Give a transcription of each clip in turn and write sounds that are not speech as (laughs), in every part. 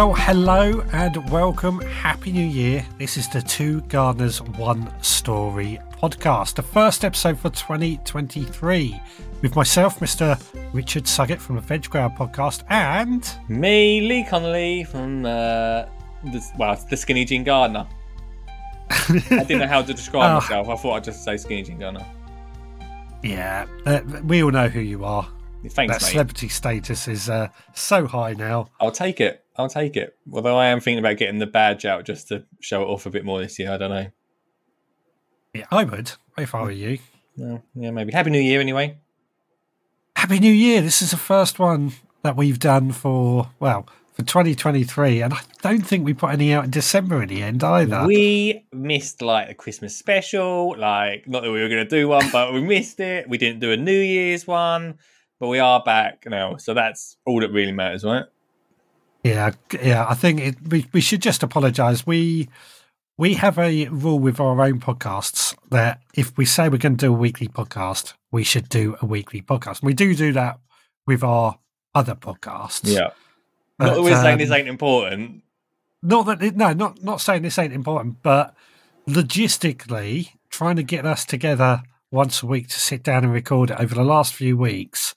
Well, hello and welcome. Happy New Year. This is the Two Gardeners One Story podcast, the first episode for 2023, with myself, Mr. Richard Suggett from the Veg Grower podcast, and Me, Lee Connelly from uh, the, well, the Skinny Jean Gardener. I didn't know how to describe (laughs) Oh. myself. I thought I'd just say Skinny Jean Gardener. yeah, uh, we all know who you are. Thanks, that mate. celebrity status is uh, so high now. I'll take it. I'll take it. Although I am thinking about getting the badge out just to show it off a bit more this year. I don't know. Yeah, I would if I were you. Well, yeah, maybe. Happy New Year, anyway. Happy New Year. This is the first one that we've done for, well, for 2023. And I don't think we put any out in December in the end either. We missed like the Christmas special. Like, not that we were going to do one, but we missed it. We didn't do a New Year's one, but we are back now. So that's all that really matters, right? Yeah, yeah. I think it, we we should just apologise. We we have a rule with our own podcasts that if we say we're going to do a weekly podcast, we should do a weekly podcast. We do do that with our other podcasts. Yeah. But, not that we're saying this um, ain't important. not that it, no, not not saying this ain't important, but logistically, trying to get us together once a week to sit down and record it over the last few weeks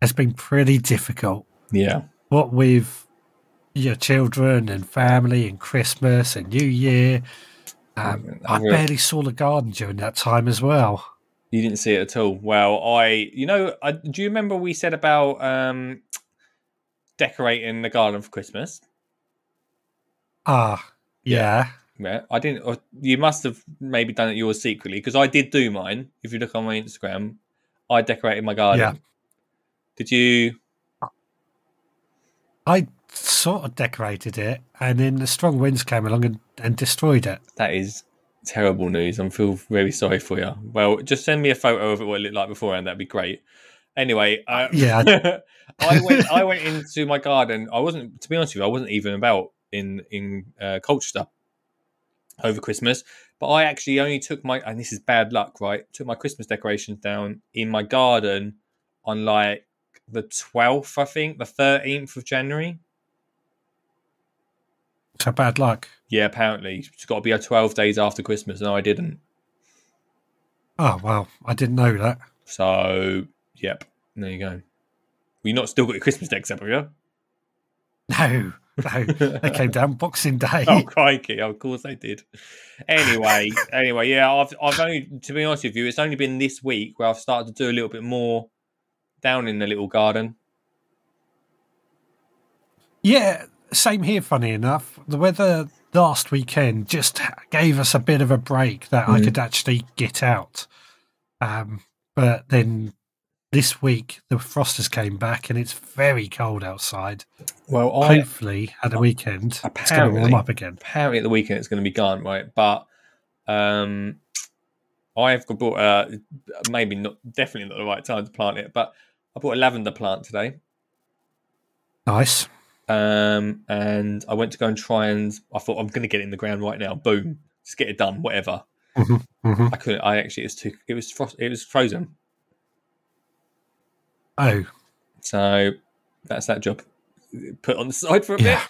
has been pretty difficult. Yeah. what with your children and family and Christmas and New Year. Um, I barely saw the garden during that time as well. You didn't see it at all. Well, I, you know, I, do you remember we said about um, decorating the garden for Christmas? Ah, yeah. Yeah, I didn't. Or you must have maybe done it yours secretly because I did do mine. If you look on my Instagram, I decorated my garden. Yeah. Did you? I sort of decorated it, and then the strong winds came along and, and destroyed it. That is terrible news. I feel very sorry for you. Well, just send me a photo of it what it looked like beforehand. That'd be great. Anyway, uh, Yeah. (laughs) I went. I went into my garden. I wasn't, to be honest with you, I wasn't even about in in uh, Colchester over Christmas. But I actually only took my, and this is bad luck, right? Took my Christmas decorations down in my garden on like the twelfth, I think, the thirteenth of January. So bad luck. Yeah, apparently it's got to be a twelve days after Christmas, and I didn't. Oh, well, I didn't know that. So, yep, there you go. Well, you not still got your Christmas decks up, have you? No, no. they came down Boxing (laughs) Day. Oh crikey! Oh, of course they did. Anyway, (laughs) anyway, yeah, I've I've only to be honest with you, it's only been this week where I've started to do a little bit more down in the little garden. Yeah, same here, funny enough. The weather last weekend just gave us a bit of a break that I Mhm. could actually get out. Um, but then this week, the frosters came back and it's very cold outside. Well, I Hopefully, at the weekend, it's going to warm Apparently. up again. apparently at the weekend it's going to be gone, right? But um, I've got bought uh, maybe not definitely not the right time to plant it, but I bought a lavender plant today. Nice. Um, and I went to go and try and I thought I'm going to get it in the ground right now. Boom, just get it done. Whatever. hmm I couldn't. I actually it was too. It was frost. It was frozen. Oh, So that's that job. Put on the side for a yeah. bit.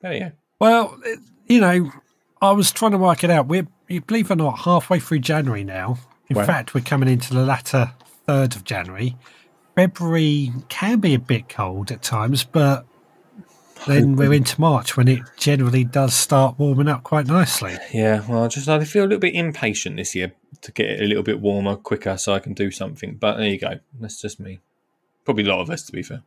There you go. Well, it- you know, I was trying to work it out. We're, believe it or not, halfway through January now. In Wow. fact, we're coming into the latter third of January. February can be a bit cold at times, but then we're into March when it generally does start warming up quite nicely. Yeah. Well, I just I feel a little bit impatient this year to get it a little bit warmer quicker so I can do something. But there you go. That's just me. Probably a lot of us, to be fair.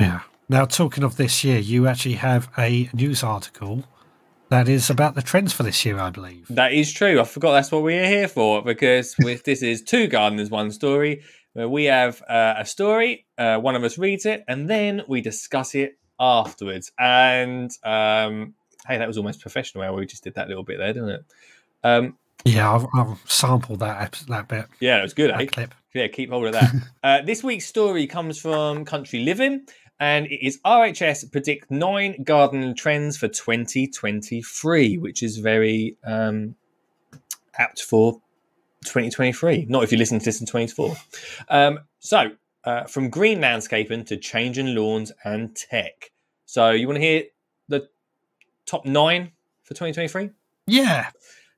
Yeah. Now, talking of this year, you actually have a news article that is about the trends for this year, I believe. That is true. I forgot that's what we're here for because (laughs) with this is two gardeners, one story. Where we have uh, a story, uh, one of us reads it, and then we discuss it afterwards. And um, hey, that was almost professional. How we just did that little bit there, didn't it? Um, Yeah, I've, I'll sample that that bit, yeah, it was good. Eh? that clip. Yeah, keep hold of that. (laughs) uh, this week's story comes from Country Living, and it is RHS predict nine garden trends for 2023, which is very um, apt for 2023. Not if you listen to this in 24. Um, so, uh, from green landscaping to changing lawns and tech. So you want to hear the top nine for 2023? Yeah.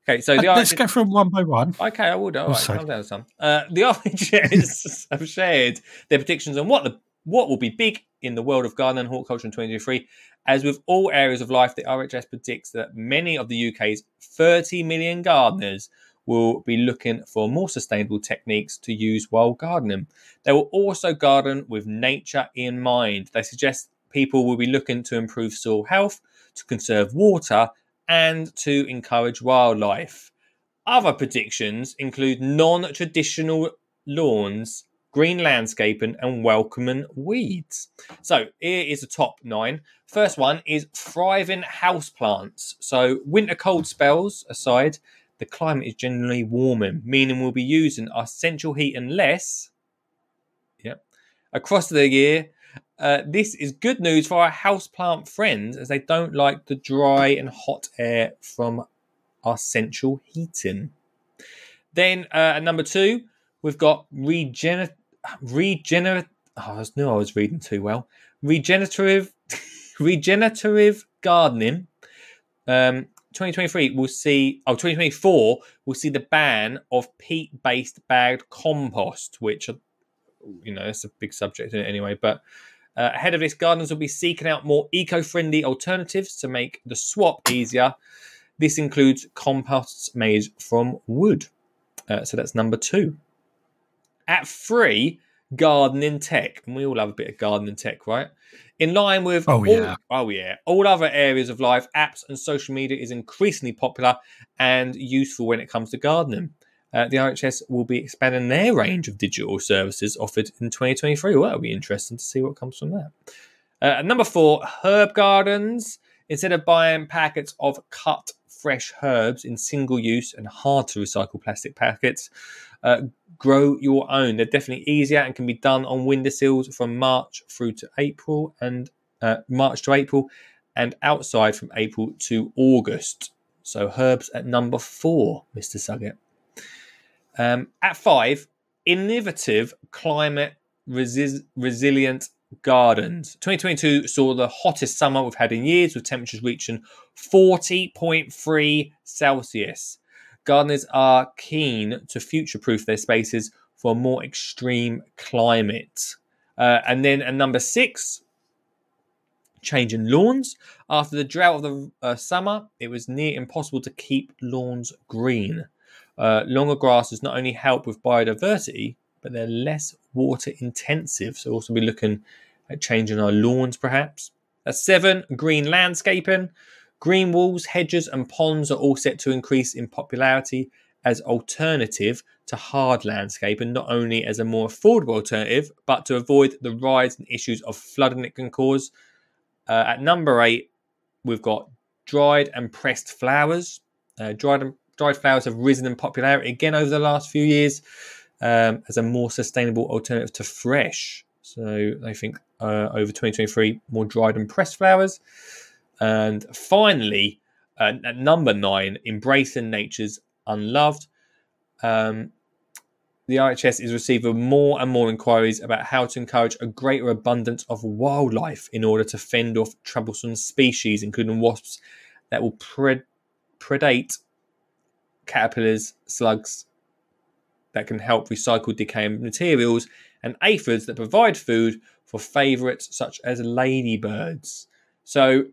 Okay, so the Uh, Let's go from one by one. Okay, I will do. All Oh, right, calm down, son. Uh, the (laughs) RHS have shared their predictions on what the what will be big in the world of garden and horticulture in 2023. As with all areas of life, the RHS predicts that many of the UK's 30 million gardeners will be looking for more sustainable techniques to use while gardening. They will also garden with nature in mind. They suggest people will be looking to improve soil health, to conserve water, and to encourage wildlife. Other predictions include non traditional lawns, green landscaping, and welcoming weeds. So here is the top nine. First one is thriving houseplants. So winter cold spells aside, the climate is generally warming, meaning we'll be using our central heating less. Yep. Across the year, uh, this is good news for our houseplant friends as they don't like the dry and hot air from our central heating. Then uh, at number two, we've got regener- regenerate. Oh, I knew I was reading too well. Regenerative, (laughs) regenerative gardening. Um, 2023 we'll see. Oh, 2024 we'll see the ban of peat-based bagged compost, which, you know, that's a big subject in it anyway. But uh, ahead of this, gardeners will be seeking out more eco-friendly alternatives to make the swap easier. This includes composts made from wood. Uh, so that's number two. At three, gardening tech, and we all have a bit of gardening tech, right? In line with Oh, all, yeah. oh yeah, all other areas of life, apps and social media is increasingly popular and useful when it comes to gardening. Uh, the RHS will be expanding their range of digital services offered in 2023. Well, that'll be interesting to see what comes from that. Uh, number four, herb gardens. Instead of buying packets of cut fresh herbs in single use and hard to recycle plastic packets, uh, grow your own. They're definitely easier and can be done on windowsills from March through to April and uh, March to April and outside from April to August. So herbs at number four, Mr. Suggett. Um, at five, innovative climate resi- resilient gardens. 2022 saw the hottest summer we've had in years, with temperatures reaching 40.3 Celsius. Gardeners are keen to future proof their spaces for a more extreme climate. Uh, and then at number six, changing lawns. After the drought of the uh, summer, it was near impossible to keep lawns green. Uh, longer grasses not only help with biodiversity, but they're less water intensive. So, also be looking at changing our lawns perhaps. At seven, green landscaping. Green walls, hedges, and ponds are all set to increase in popularity as alternative to hard landscape, and not only as a more affordable alternative, but to avoid the rise and issues of flooding it can cause. Uh, at number eight, we've got dried and pressed flowers. Uh, dried and dried flowers have risen in popularity again over the last few years um, as a more sustainable alternative to fresh. So I think uh, over 2023, more dried and pressed flowers. And finally, uh, at number nine, embracing nature's unloved. Um, the RHS is receiving more and more inquiries about how to encourage a greater abundance of wildlife in order to fend off troublesome species, including wasps that will pred- predate caterpillars, slugs that can help recycle decaying materials, and aphids that provide food for favourites such as ladybirds. So,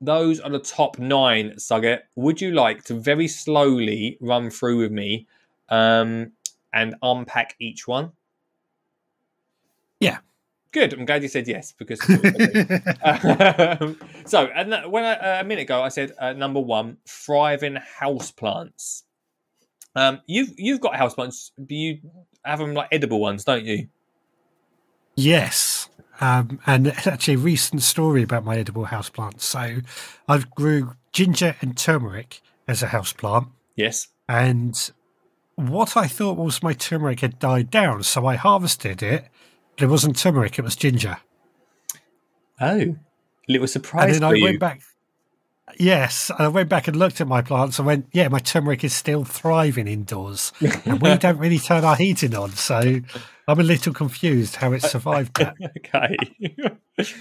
those are the top nine, Suggett. Would you like to very slowly run through with me um, and unpack each one? Yeah. Good. I'm glad you said yes because. (laughs) (laughs) um, so, and that- when I, uh, a minute ago I said uh, number one, thriving houseplants. Um, you've you've got houseplants, but you have them like edible ones, don't you? yes. Um, and actually a recent story about my edible houseplants. So I've grew ginger and turmeric as a houseplant. Yes. And what I thought was my turmeric had died down. So I harvested it. But it wasn't turmeric, it was ginger. Oh, little And surprise then for I you. went back. Yes, I went back and looked at my plants and went, yeah, my turmeric is still thriving indoors, and we don't really turn our heating on, so I'm a little confused how it survived that. (laughs) okay.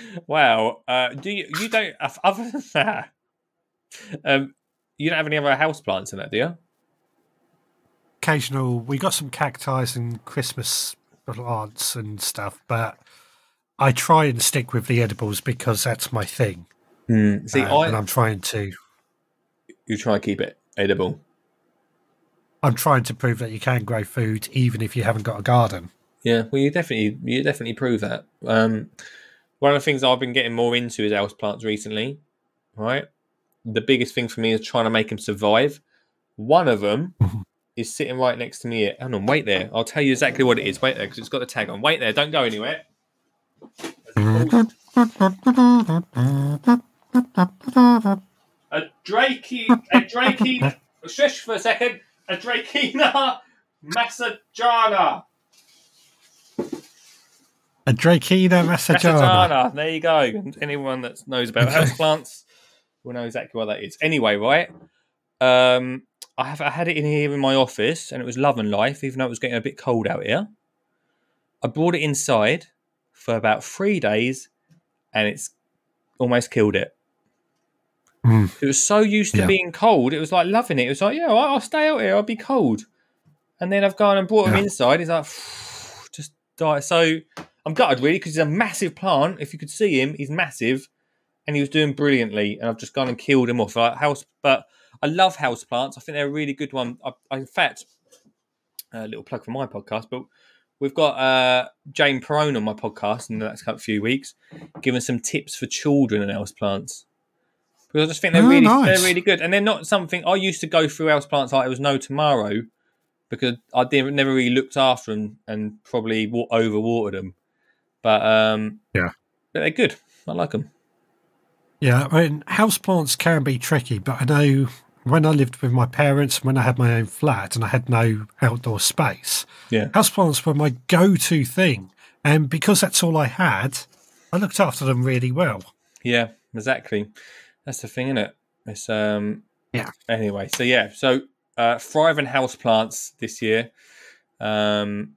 (laughs) wow. Uh, do you you don't other than that? Um, you don't have any other house plants in that, do you? Occasional. We got some cacti and Christmas plants and stuff, but I try and stick with the edibles because that's my thing. Mm. See, uh, I, and I'm trying to. You try and keep it edible. I'm trying to prove that you can grow food even if you haven't got a garden. Yeah, well, you definitely you definitely prove that. Um, one of the things I've been getting more into is house plants recently. Right, the biggest thing for me is trying to make them survive. One of them (laughs) is sitting right next to me here. Hang on, wait there. I'll tell you exactly what it is. Wait there because it's got the tag on. Wait there. Don't go anywhere. (laughs) (laughs) A Drakey, a Drakey, (laughs) shush for a second. A Dracaena Massangeana. A Dracaena Massangeana. Massangeana. There you go. Anyone that knows about houseplants will know exactly what that is. Anyway, right. Um, I have I had it in here in my office, and it was love and life, even though it was getting a bit cold out here. I brought it inside for about three days, and it's almost killed it. Mm. It was so used to Yeah. being cold, it was like loving it. It was like, yeah, I'll I'll stay out here, I'll be cold. And then I've gone and brought him Yeah. inside. He's like, (sighs) just die. So I'm gutted really because he's a massive plant. If you could see him, he's massive, and he was doing brilliantly. And I've just gone and killed him off. Like house, but I love house plants. I think they're a really good one. I, I, in fact, a little plug for my podcast, but we've got uh, Jane Perrone on my podcast in the next couple few weeks, giving some tips for children and house plants. Because I just think they're Oh, really nice. they're really good, and they're not something I used to go through house plants like it was no tomorrow, because I didn't never really looked after them and probably wa- overwatered them. But um, Yeah. but they're good. I like them. Yeah, I mean, houseplants can be tricky, but I know when I lived with my parents, when I had my own flat and I had no outdoor space, Yeah. houseplants were my go to thing. And because that's all I had, I looked after them really well. Yeah, exactly. That's the thing, isn't it? It's um Yeah. Anyway, so yeah, so uh thriving house plants this year. Um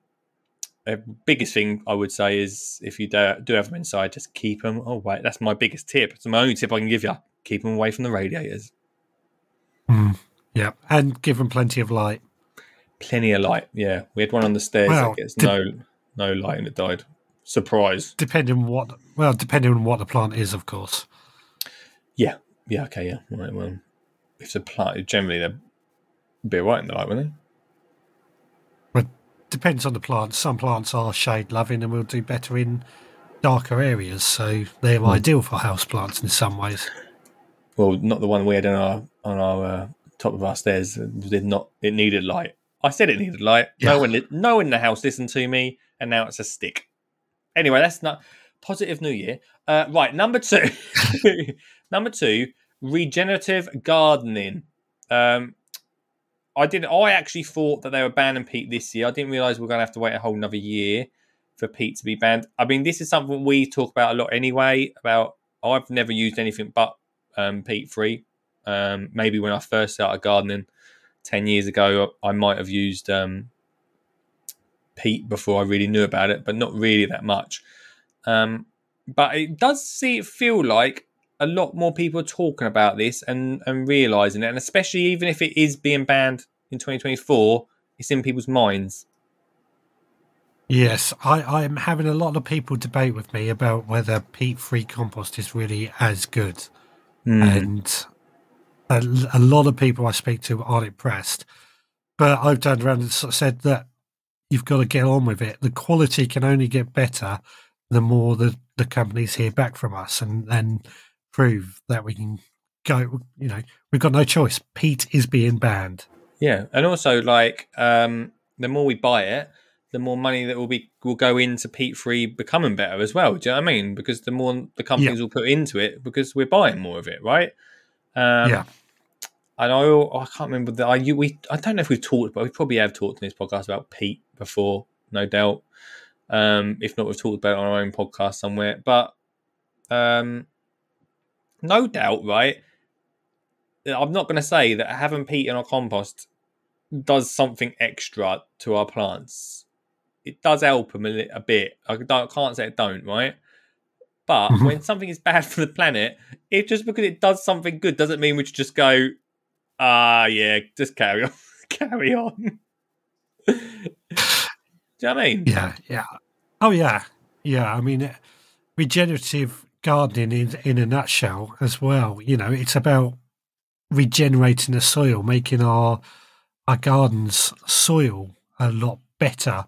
the biggest thing I would say is if you do, do have them inside, just keep them away. That's my biggest tip. It's my only tip I can give you. Keep them away from the radiators. Yeah, and give them plenty of light. Plenty of light. Yeah, we had one on the stairs Well, that gets dep- no no light and it died. Surprise. Depending on what, well, depending on what the plant is, of course. Yeah. Okay. Yeah. Right. Well, if the plant generally they're a bit white in the light, wouldn't they? But depends on the plant. Some plants are shade loving and will do better in darker areas, so they're ideal for houseplants in some ways. Well, not the one we had on our on our uh, top of our stairs. It did not. It needed light. I said it needed light. Yeah. No one, no one in the house listened to me, and now it's a stick. Anyway, that's not positive New Year. Uh, right, number two. (laughs) number two, regenerative gardening. Um, I did. I actually thought that they were banning peat this year. I didn't realize we are going to have to wait a whole another year for peat to be banned. I mean, this is something we talk about a lot anyway. About I've never used anything but um, peat free. Um, maybe when I first started gardening ten years ago, I might have used um, peat before I really knew about it, but not really that much. Um, but it does see it feel like a lot more people are talking about this and and realizing it, and especially even if it is being banned in 2024, it's in people's minds. Yes, I, I'm having a lot of people debate with me about whether peat free compost is really as good. Hmm. And a, a lot of people I speak to aren't impressed. But I've turned around and sort of said that you've got to get on with it. The quality can only get better the more the, the companies hear back from us and, and prove that we can go, you know, we've got no choice. Peat is being banned. Yeah, and also like um, the more we buy it, the more money that will be will go into peat free becoming better as well. Do you know what I mean? Because the more the companies will put into it, because we're buying more of it, right? Um, Yeah. And I, I can't remember that I you, we I don't know if we've talked, but we probably have talked in this podcast about peat before, no doubt. Um, if not, we've talked about it on our own podcast somewhere. But um, no doubt, right? I'm not going to say that having peat in our compost does something extra to our plants. It does help them a, li- a bit. I don't, can't say it don't, right? But Mhm. (laughs) when something is bad for the planet, it just because it does something good doesn't mean we should just go, ah, yeah, just carry on, (laughs) carry on. Do you know what I mean? Yeah, yeah. Oh, yeah, yeah. I mean, regenerative gardening in in a nutshell as well. You know, it's about regenerating the soil, making our our gardens soil a lot better,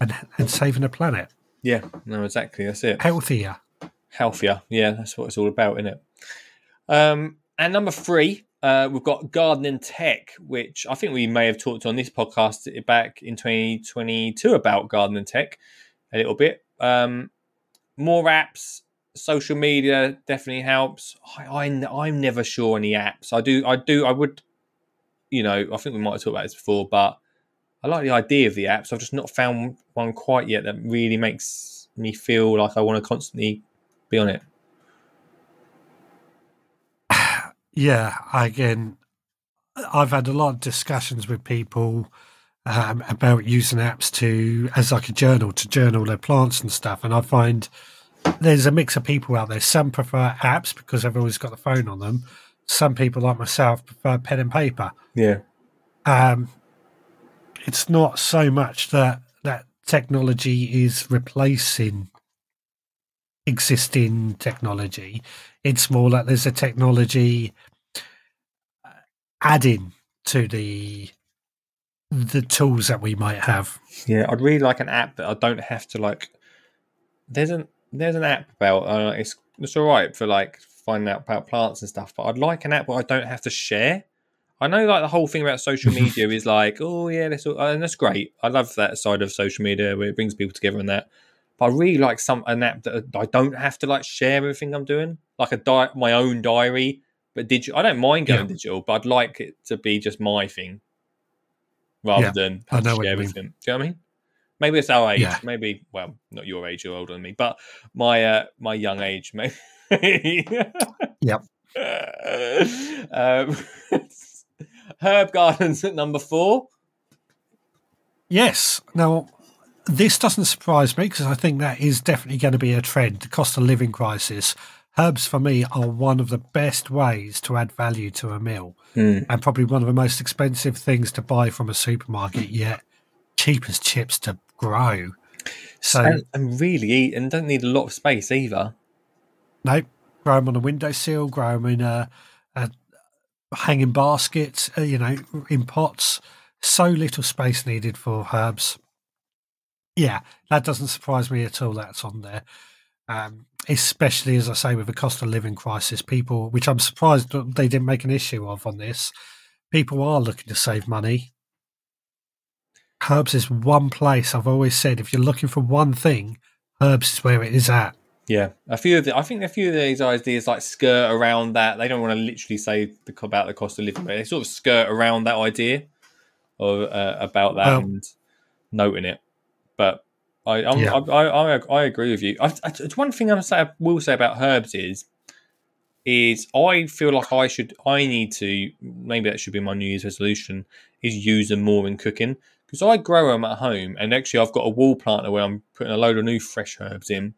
and and saving the planet Yeah, no, exactly. That's it. healthier. healthier. Yeah, that's what it's all about, isn't it? Um, and number three, uh, we've got gardening tech, which I think we may have talked on this podcast back in 2022 about gardening tech a little bit. Um, more apps, social media definitely helps. I, I, I'm never sure on the apps. I do, I do, I would, you know, I think we might have talked about this before, but I like the idea of the apps. I've just not found one quite yet that really makes me feel like I want to constantly be on it. (sighs) Yeah, again, I've had a lot of discussions with people um, about using apps to as like a journal to journal their plants and stuff, and I find there's a mix of people out there. Some prefer apps because they've always got the phone on them. Some people, like myself, prefer pen and paper. Yeah. Um, it's not so much that that technology is replacing existing technology. It's more like there's a technology uh, adding to the the tools that we might have. Yeah, I'd really like an app that I don't have to like. There's an there's an app about uh, it's it's all right for like finding out about plants and stuff, but I'd like an app where I don't have to share. I know like the whole thing about social (laughs) media is like, oh yeah, that's all, and that's great. I love that side of social media where it brings people together and that. But I really like some an app that I don't have to like share everything I'm doing, like a di- my own diary, but digital. I don't mind going Yeah. digital, but I'd like it to be just my thing rather Yeah, than I know share you mean. everything. Do you know what I mean? Maybe it's our age. Yeah. Maybe well, not your age. You're older than me, but my uh, my young age. (laughs) Maybe. Yep. um, (laughs) herb gardens at number four. Yes. Now, this doesn't surprise me because I think that is definitely going to be a trend. The cost of living crisis. Herbs for me are one of the best ways to add value to a meal and probably one of the most expensive things to buy from a supermarket, yet cheap as chips to grow. So, and, and really eat and don't need a lot of space either. no, grow them on a windowsill, grow them in a, a hanging basket, uh, you know, in pots. So little space needed for herbs. Yeah, that doesn't surprise me at all. That's on there. Um, especially as I say, with the cost of living crisis, people, which I'm surprised they didn't make an issue of on this, people are looking to save money. Herbs is one place I've always said if you're looking for one thing, herbs is where it is at. Yeah, a few of the, I think a few of these ideas like skirt around that. They don't want to literally say the, about the cost of living, but they sort of skirt around that idea or uh, about that and noting it. But I I'm, Yeah. I, I I I agree with you. I, I, it's one thing I'm say, I will say about herbs is is I feel like I should I need to maybe that should be my New Year's resolution is use them more in cooking because I grow them at home and actually I've got a wall planter where I'm putting a load of new fresh herbs in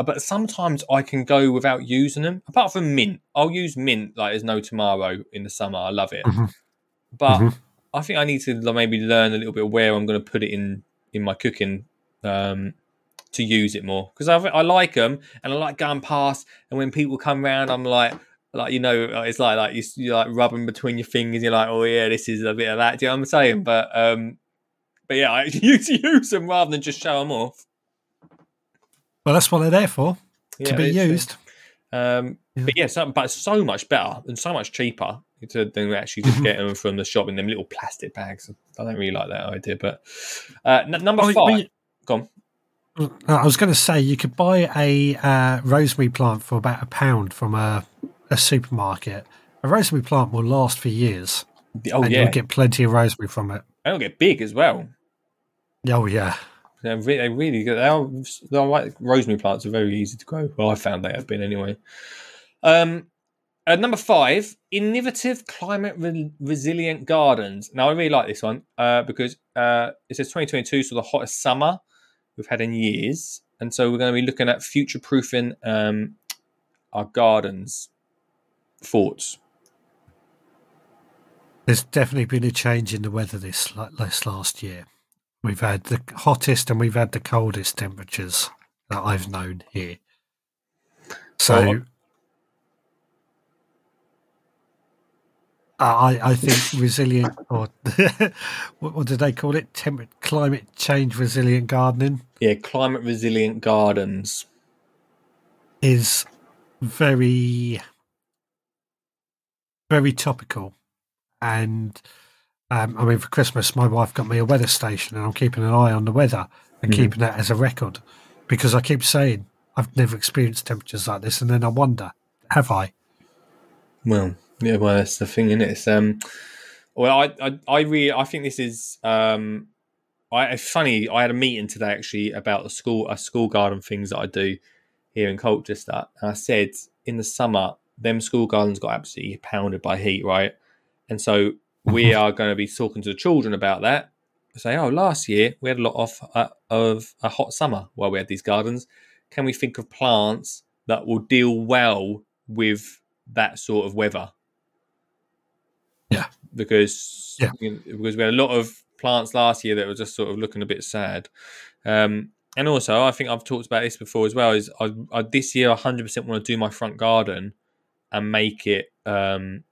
Uh, but sometimes I can go without using them. Apart from mint, I'll use mint like there's no tomorrow in the summer. I love it, Mhm. but Mhm. I think I need to maybe learn a little bit where I'm going to put it in in my cooking um, to use it more because I, I like them and I like going past. And when people come round, I'm like. Like you know, uh, it's like like you, you like rubbing between your fingers. You're like, oh yeah, this is a bit of that. Do you know what I'm saying? But um, but yeah, I (laughs) use use them rather than just show them off. Well, that's what they're there for, Yeah, to be used. Um, Yeah. But yeah, so, but it's so much better and so much cheaper to, than actually just Mhm. getting them from the shop in them little plastic bags. I don't really like that idea. But uh, n- number Well, five, well, go on. I was going to say you could buy a uh, rosemary plant for about a pound from a, a supermarket. A rosemary plant will last for years, Oh and yeah, you'll get plenty of rosemary from it. It'll get big as well. Oh yeah, They're really, they really good. They are, they're like rosemary plants are very easy to grow. Well, I found they have been anyway. Um, Uh, number five, innovative climate re- resilient gardens. Now, I really like this one uh, because uh, it says 2022, so the hottest summer we've had in years. And so we're going to be looking at future proofing um, our gardens. Thoughts? There's definitely been a change in the weather this, this last year. We've had the hottest and we've had the coldest temperatures that I've known here. So. I, I think resilient, or (laughs) what, what did they call it? Temper- climate change resilient gardening. Yeah, climate resilient gardens is very, very topical. And um, I mean, for Christmas, my wife got me a weather station, and I'm keeping an eye on the weather and mm. keeping that as a record because I keep saying I've never experienced temperatures like this, and then I wonder, have I? Well, yeah, well, that's the thing, isn't it? It's, um, well, I, I, I really, I think this is, um, I, it's funny. I had a meeting today actually about the school, a school garden things that I do here in Colchester. And I said in the summer, them school gardens got absolutely pounded by heat, right? And so we are going to be talking to the children about that. Say, oh, last year we had a lot of uh, of a hot summer while we had these gardens. Can we think of plants that will deal well with that sort of weather? Yeah, because yeah. You know, because we had a lot of plants last year that were just sort of looking a bit sad. Um, and also, I think I've talked about this before as well. Is I, I this year I 100 percent want to do my front garden and make it um,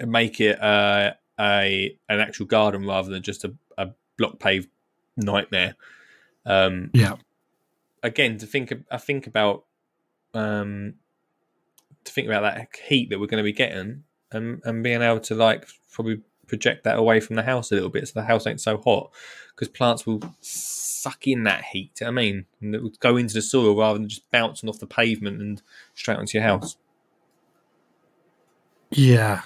make it uh, a an actual garden rather than just a, a block paved nightmare. Um, yeah. Again, to think I think about um, to think about that heat that we're going to be getting and and being able to like probably project that away from the house a little bit so the house ain't so hot because plants will suck in that heat. I mean, and it will go into the soil rather than just bouncing off the pavement and straight onto your house. Yeah,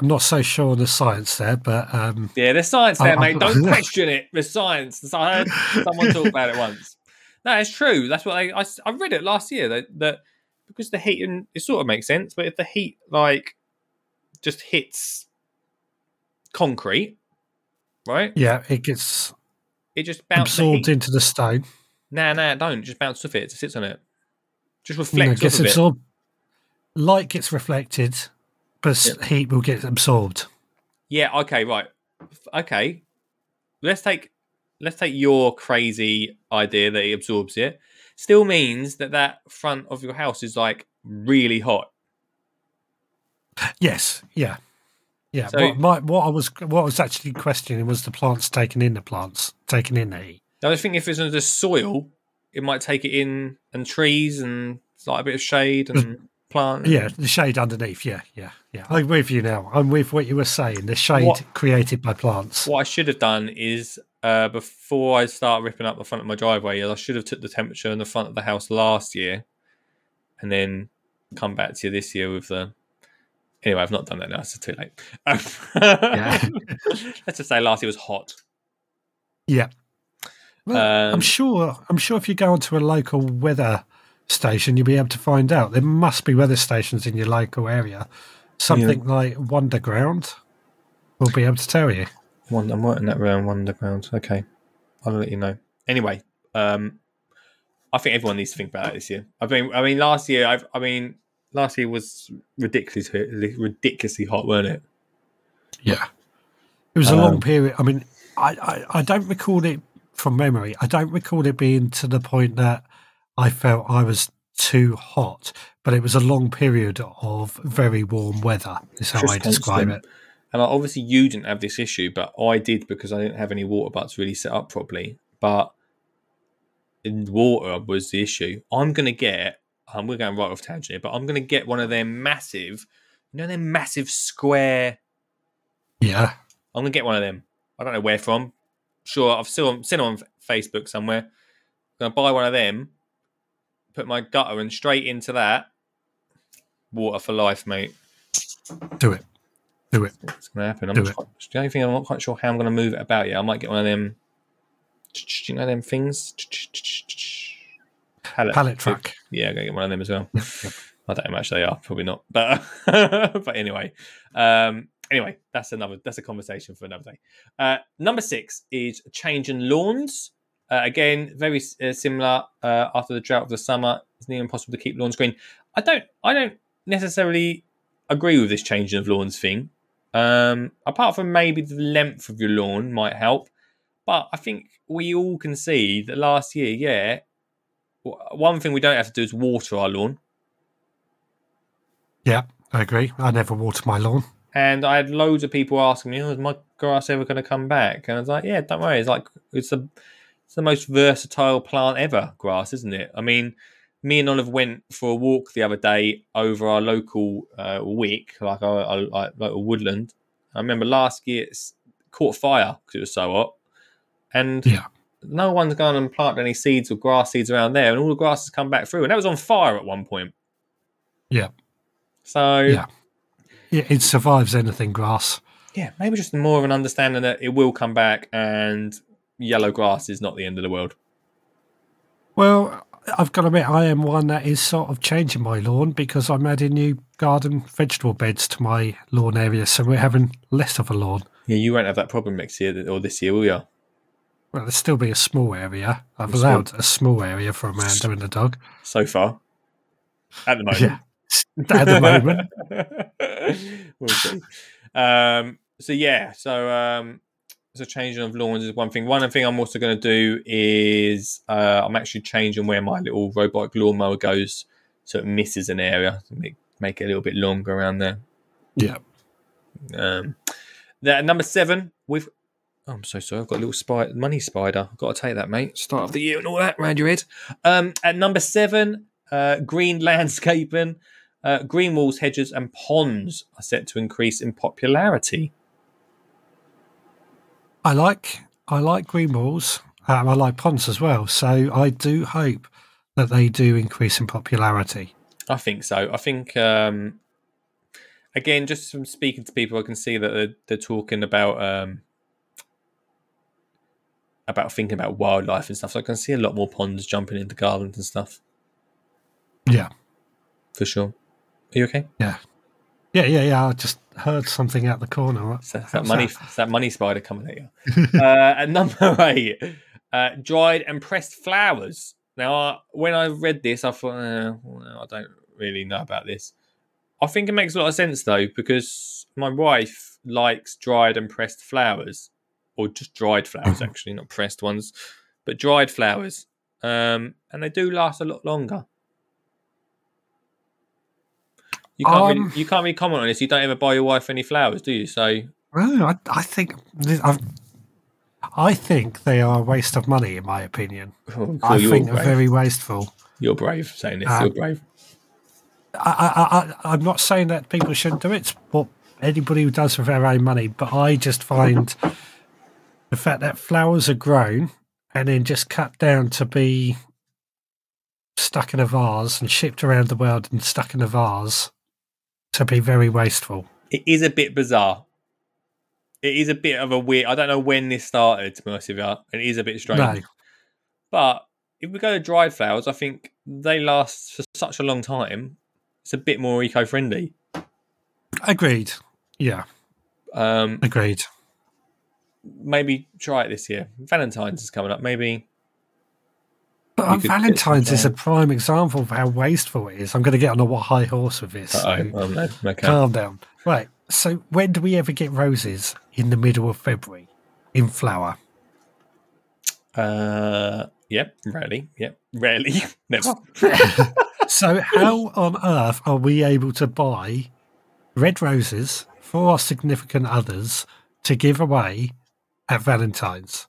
I'm not so sure on the science there, but um, yeah, the science there, I, mate. I, Don't (laughs) question it. The science. I heard someone talk about it once. No, it's true. That's what I, I, I read it last year that, that because the heat and it sort of makes sense, but if the heat like just hits concrete, right? Yeah, it gets it just bounces absorbed into the stone. Nah, nah, don't just bounce off it. It sits on it. Just reflects. No, gets absorbed. Light gets reflected, but yeah. heat will get absorbed. Yeah. Okay. Right. Okay. Let's take let's take your crazy idea that it absorbs it. Still means that that front of your house is like really hot. Yes. Yeah. Yeah, so, what, my, what I was what I was actually questioning was the plants taking in the plants, taking in the heat. I think if it's under the soil, it might take it in, and trees, and like a bit of shade and (laughs) plant. Yeah, the shade underneath. Yeah, yeah, yeah. I'm with you now. I'm with what you were saying. The shade what, created by plants. What I should have done is uh, before I start ripping up the front of my driveway, I should have took the temperature in the front of the house last year, and then come back to you this year with the Anyway, I've not done that now. It's too late. (laughs) Let's just say last year was hot. Yeah. Well, um, I'm sure. I'm sure if you go onto a local weather station, you'll be able to find out. There must be weather stations in your local area. Something yeah. like Wunderground will be able to tell you. I'm writing that around Wunderground. Okay, I'll let you know. Anyway, um, I think everyone needs to think about it this year. I mean, I mean, last year, I've, I mean, last year was ridiculously ridiculously hot, weren't it? Yeah, it was a um, long period. I mean, I, I, I don't recall it from memory. I don't recall it being to the point that I felt I was too hot, but it was a long period of very warm weather. Is how I describe it. And obviously, you didn't have this issue, but I did because I didn't have any water butts really set up properly. But water was the issue. I'm going to get um, we're going right off tangent here, but I'm going to get one of them massive, you know, them massive square. Yeah. I'm going to get one of them. I don't know where from. Sure, I've still seen on Facebook somewhere. I'm going to buy one of them, put my gutter and straight into that. Water for life, mate. Do it. Do it. It's going to happen. I'm Do it. the only thing I'm not quite sure how I'm going to move it about yet. I might get one of them. Do you know them things? pallet, pallet truck. Yeah, I'm gonna get one of them as well. Yep, yep. (laughs) I don't know how much they are. Probably not. But (laughs) but anyway, um, anyway, that's another that's a conversation for another day. Uh, number six is change in lawns. Uh, again, very uh, similar. Uh, after the drought of the summer, it's nearly impossible to keep lawns green. I don't I don't necessarily agree with this changing of lawns thing. Um, apart from maybe the length of your lawn might help, but I think we all can see that last year, yeah, one thing we don't have to do is water our lawn. Yeah, I agree. I never water my lawn. And I had loads of people asking me, "Oh, is my grass ever going to come back?" And I was like, "Yeah, don't worry. It's like it's the it's the most versatile plant ever, grass, isn't it? I mean, me and Olive went for a walk the other day over our local uh, wick, like our, our, our local woodland. I remember last year it caught fire because it was so hot, and Yeah. no one's gone and planted any seeds or grass seeds around there, and all the grass has come back through, and that was on fire at one point. Yeah. So Yeah. Yeah, it survives anything grass. yeah, maybe just more of an understanding that it will come back, and yellow grass is not the end of the world. Well, I've got to admit, I am one that is sort of changing my lawn because I'm adding new garden vegetable beds to my lawn area, so we're having less of a lawn. Yeah, you won't have that problem next year or this year, will you? Well, there'll still be a small area. I've allowed a small area for Amanda and the dog. So far, at the moment. Yeah. (laughs) At the moment. (laughs) we'll see. Um, so yeah, so um, so changing of lawns is one thing. One thing I'm also going to do is uh, I'm actually changing where my little robotic lawnmower goes, so it misses an area make make it a little bit longer around there. Yeah. Um, that number seven with. Oh, I'm so sorry. I've got a little spider, money spider. I've got to take that, mate. Start of the year and all that around your head. Um, at number seven, uh, green (laughs) landscaping, uh, green walls, hedges, and ponds are set to increase in popularity. I like I like green walls. Um, I like ponds as well. So I do hope that they do increase in popularity. I think so. I think um, again, just from speaking to people, I can see that they're, they're talking about um, about thinking about wildlife and stuff. So I can see a lot more ponds jumping into gardens and stuff Yeah. for sure. Are you okay? Yeah. Yeah, yeah, yeah. I just heard something out the corner. It's that, it's that money, it's that money spider coming at you. (laughs) uh, at number eight, uh, dried and pressed flowers. Now, uh, when I read this, I thought, uh, well, I don't really know about this. I think it makes a lot of sense though, because my wife likes dried and pressed flowers, or just dried flowers, (laughs) actually, not pressed ones, but dried flowers, um, and they do last a lot longer. You can't, Um, really, you can't really comment on this. You don't ever buy your wife any flowers, do you? So No, I, I think I've, I think they are a waste of money, in my opinion. (laughs) Oh, I think they're very wasteful. You're brave saying this. Uh, you're brave. I, I, I, I'm not saying that people shouldn't do it. It's what anybody who does with their own money. But I just find the fact that flowers are grown and then just cut down to be stuck in a vase and shipped around the world and stuck in a vase to be very wasteful. It is a bit bizarre. It is a bit of a weird. I don't know when this started, to be honest with you. It is a bit strange. No. But if we go to dried flowers, I think they last for such a long time. It's a bit more eco-friendly. Agreed. Yeah, Um, agreed. maybe try it this year. Valentine's is coming up. Maybe But on could get some Valentine's is a prime example of how wasteful it is. I'm going to get on a high horse with this. Oh, no. Okay. Calm down. Right. So when do we ever get roses in the middle of February in flower? Uh, yep. Rarely. Yep. Rarely. (laughs) Never. (laughs) So how on earth are we able to buy red roses for our significant others to give away at Valentine's?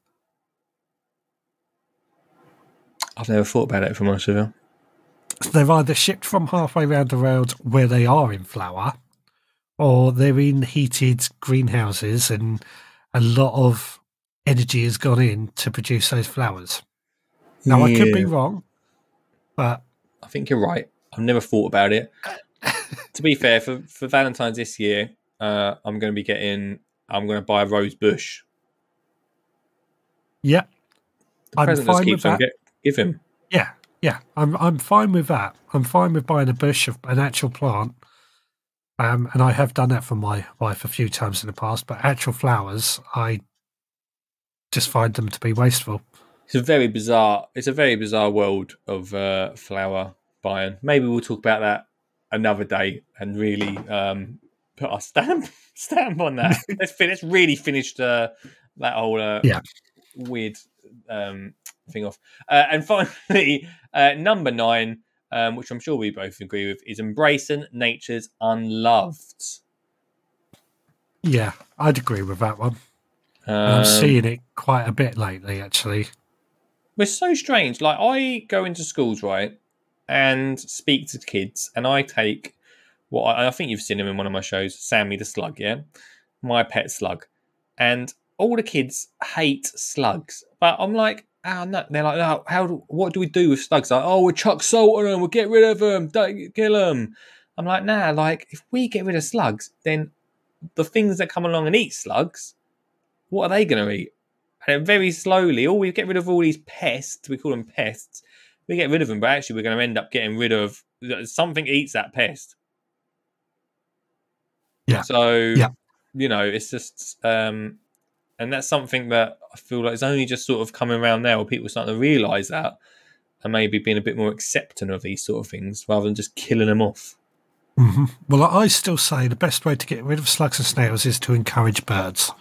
I've never thought about it. If I'm honest with you. They're either shipped from halfway around the world where they are in flower, or they're in heated greenhouses and a lot of energy has gone in to produce those flowers. Now, I could be wrong, but I think you're right. I've never thought about it. (laughs) to be fair, for, for Valentine's this year, uh, I'm going to be getting. I'm going to buy a rose bush. yeah, The I'm fine with that. get, give him. Yeah, Yeah, I'm I'm fine with that. I'm fine with buying a bush of an actual plant. Um, and I have done that for my wife a few times in the past, but actual flowers, I just find them to be wasteful. It's a very bizarre. It's a very bizarre world of uh, flower buying. Maybe we'll talk about that another day and really um, put our stamp (laughs) stamp on that. (laughs) let's finish. Really finish uh, that whole uh, yeah. weird um, thing off. Uh, and (laughs) finally, uh, number nine, um, which I'm sure we both agree with, is embracing nature's unloved. Yeah, I'd agree with that one. Um, I'm seeing it quite a bit lately, actually. It's so strange. Like I go into schools, right, and speak to kids, and I take what I, I think you've seen him in one of my shows, Sammy the Slug, yeah, my pet slug, and all the kids hate slugs, but I'm like, oh no, they're like, oh, how, do, what do we do with slugs? Like, oh, we'll chuck salt on them, we'll get rid of them, don't kill them. I'm like, nah, like if we get rid of slugs, then the things that come along and eat slugs, what are they going to eat? And very slowly, all we get rid of all these pests, we call them pests, we get rid of them, but actually we're going to end up getting rid of something eats that pest. Yeah. So, yeah. you know, it's just, um, and that's something that I feel like is only just sort of coming around now where people starting to realise that and maybe being a bit more accepting of these sort of things rather than just killing them off. Mm-hmm. Well, I still say the best way to get rid of slugs and snails is to encourage birds.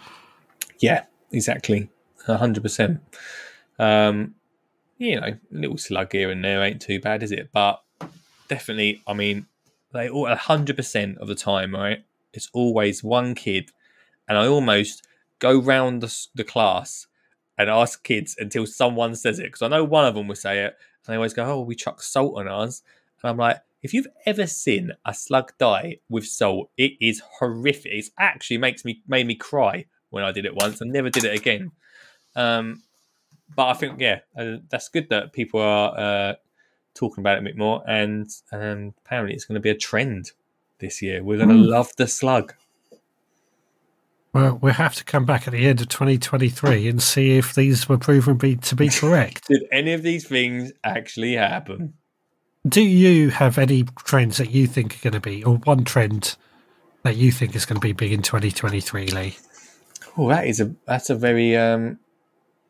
Yeah, exactly hundred percent. Um, you know, a little slug here and there ain't too bad, is it? But definitely, I mean, they all hundred percent of the time, right? It's always one kid, and I almost go round the, the class and ask kids until someone says it because I know one of them will say it, and they always go, "Oh, we chuck salt on ours," and I'm like. If you've ever seen a slug die with salt, it is horrific. It actually makes me made me cry when I did it once and never did it again. Um, but I think yeah, uh, that's good that people are uh, talking about it a bit more, and um, apparently it's going to be a trend this year. We're going to mm. love the slug. Well, we'll have to come back at the end of 2023 and see if these were proven be, to be correct. (laughs) Did any of these things actually happen? Do you have any trends that you think are going to be, or one trend that you think is going to be big in 2023, Lee? Oh, that is a that's a very um,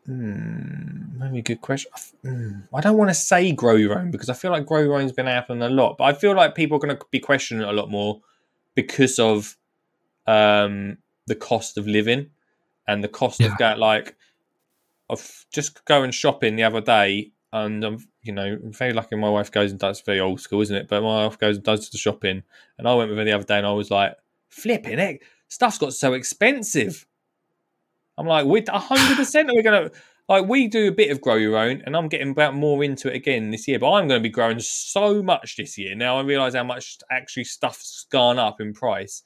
Hmm, maybe good question. Hmm, I don't want to say grow your own because I feel like grow your own's been happening a lot, but I feel like people are going to be questioning it a lot more because of um, the cost of living and the cost yeah. of that. Like, of just going shopping the other day, and I'm, you know, I'm very lucky. My wife goes and does very old school, isn't it? But my wife goes and does the shopping, and I went with her the other day, and I was like, flipping it, stuff's got so expensive. I'm like, we're 100% are we going to, like, we do a bit of grow your own, and I'm getting about more into it again this year, but I'm going to be growing so much this year. Now I realize how much actually stuff's gone up in price.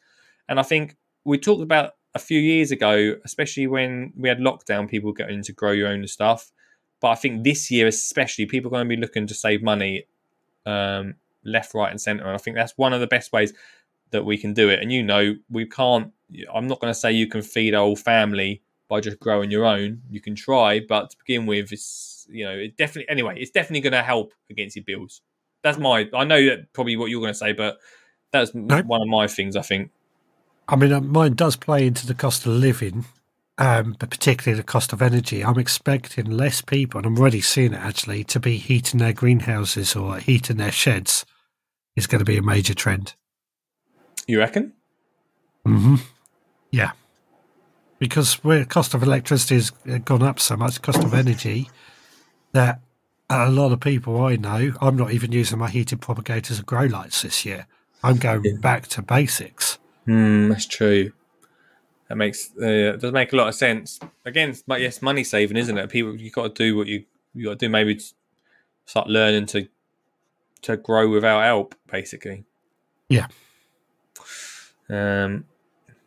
And I think we talked about a few years ago, especially when we had lockdown, people getting to grow your own stuff. But I think this year, especially, people are going to be looking to save money um, left, right, and centre. And I think that's one of the best ways that we can do it. And you know, we can't, I'm not going to say you can feed a whole family by just growing your own. You can try, but to begin with, it's you know it definitely anyway. It's definitely going to help against your bills. That's my. I know that probably what you're going to say, but that's one of my things. I think. I mean, uh, mine does play into the cost of living, um, but particularly the cost of energy. I'm expecting less people, and I'm already seeing it actually, to be heating their greenhouses or heating their sheds. Is going to be a major trend. You reckon? Hmm. Yeah because where cost of electricity has gone up so much, cost of energy, that a lot of people I know, I'm not even using my heated propagators and grow lights this year. I'm going yeah. back to basics. Mm, that's true. That makes uh, does make a lot of sense. Again, but yes, money saving, isn't it? People, you got to do what you you got to do. Maybe start learning to to grow without help, basically. Yeah. Um,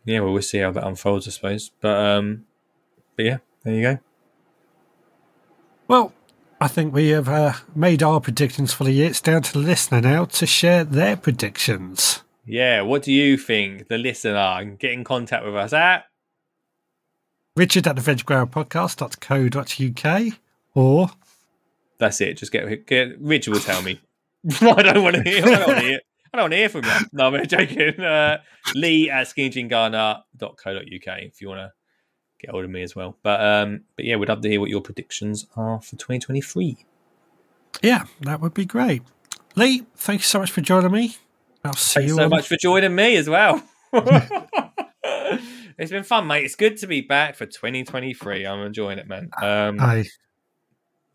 yeah, well, we'll see how that unfolds, I suppose. But um, but yeah, there you go. Well, I think we have uh, made our predictions for the year. It's down to the listener now to share their predictions. Yeah, what do you think, the listener? And get in contact with us at Richard at the veggrowerpodcast.co.uk or That's it. Just get get Richard will tell me. (laughs) I don't want to hear. I don't want to hear. I don't want to hear from you. No, I'm joking. Uh, Lee at skinnyjeangardener.co.uk if you want to get hold of me as well. But um, but yeah, we'd love to hear what your predictions are for 2023. Yeah, that would be great. Lee, thank you so much for joining me. I'll see Thanks you. so on- much for joining me as well. (laughs) it's been fun, mate. It's good to be back for 2023. I'm enjoying it, man. Um, Aye.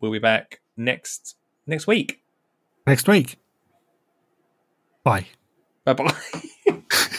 we'll be back next next week. next week. Bye. Bye bye. (laughs)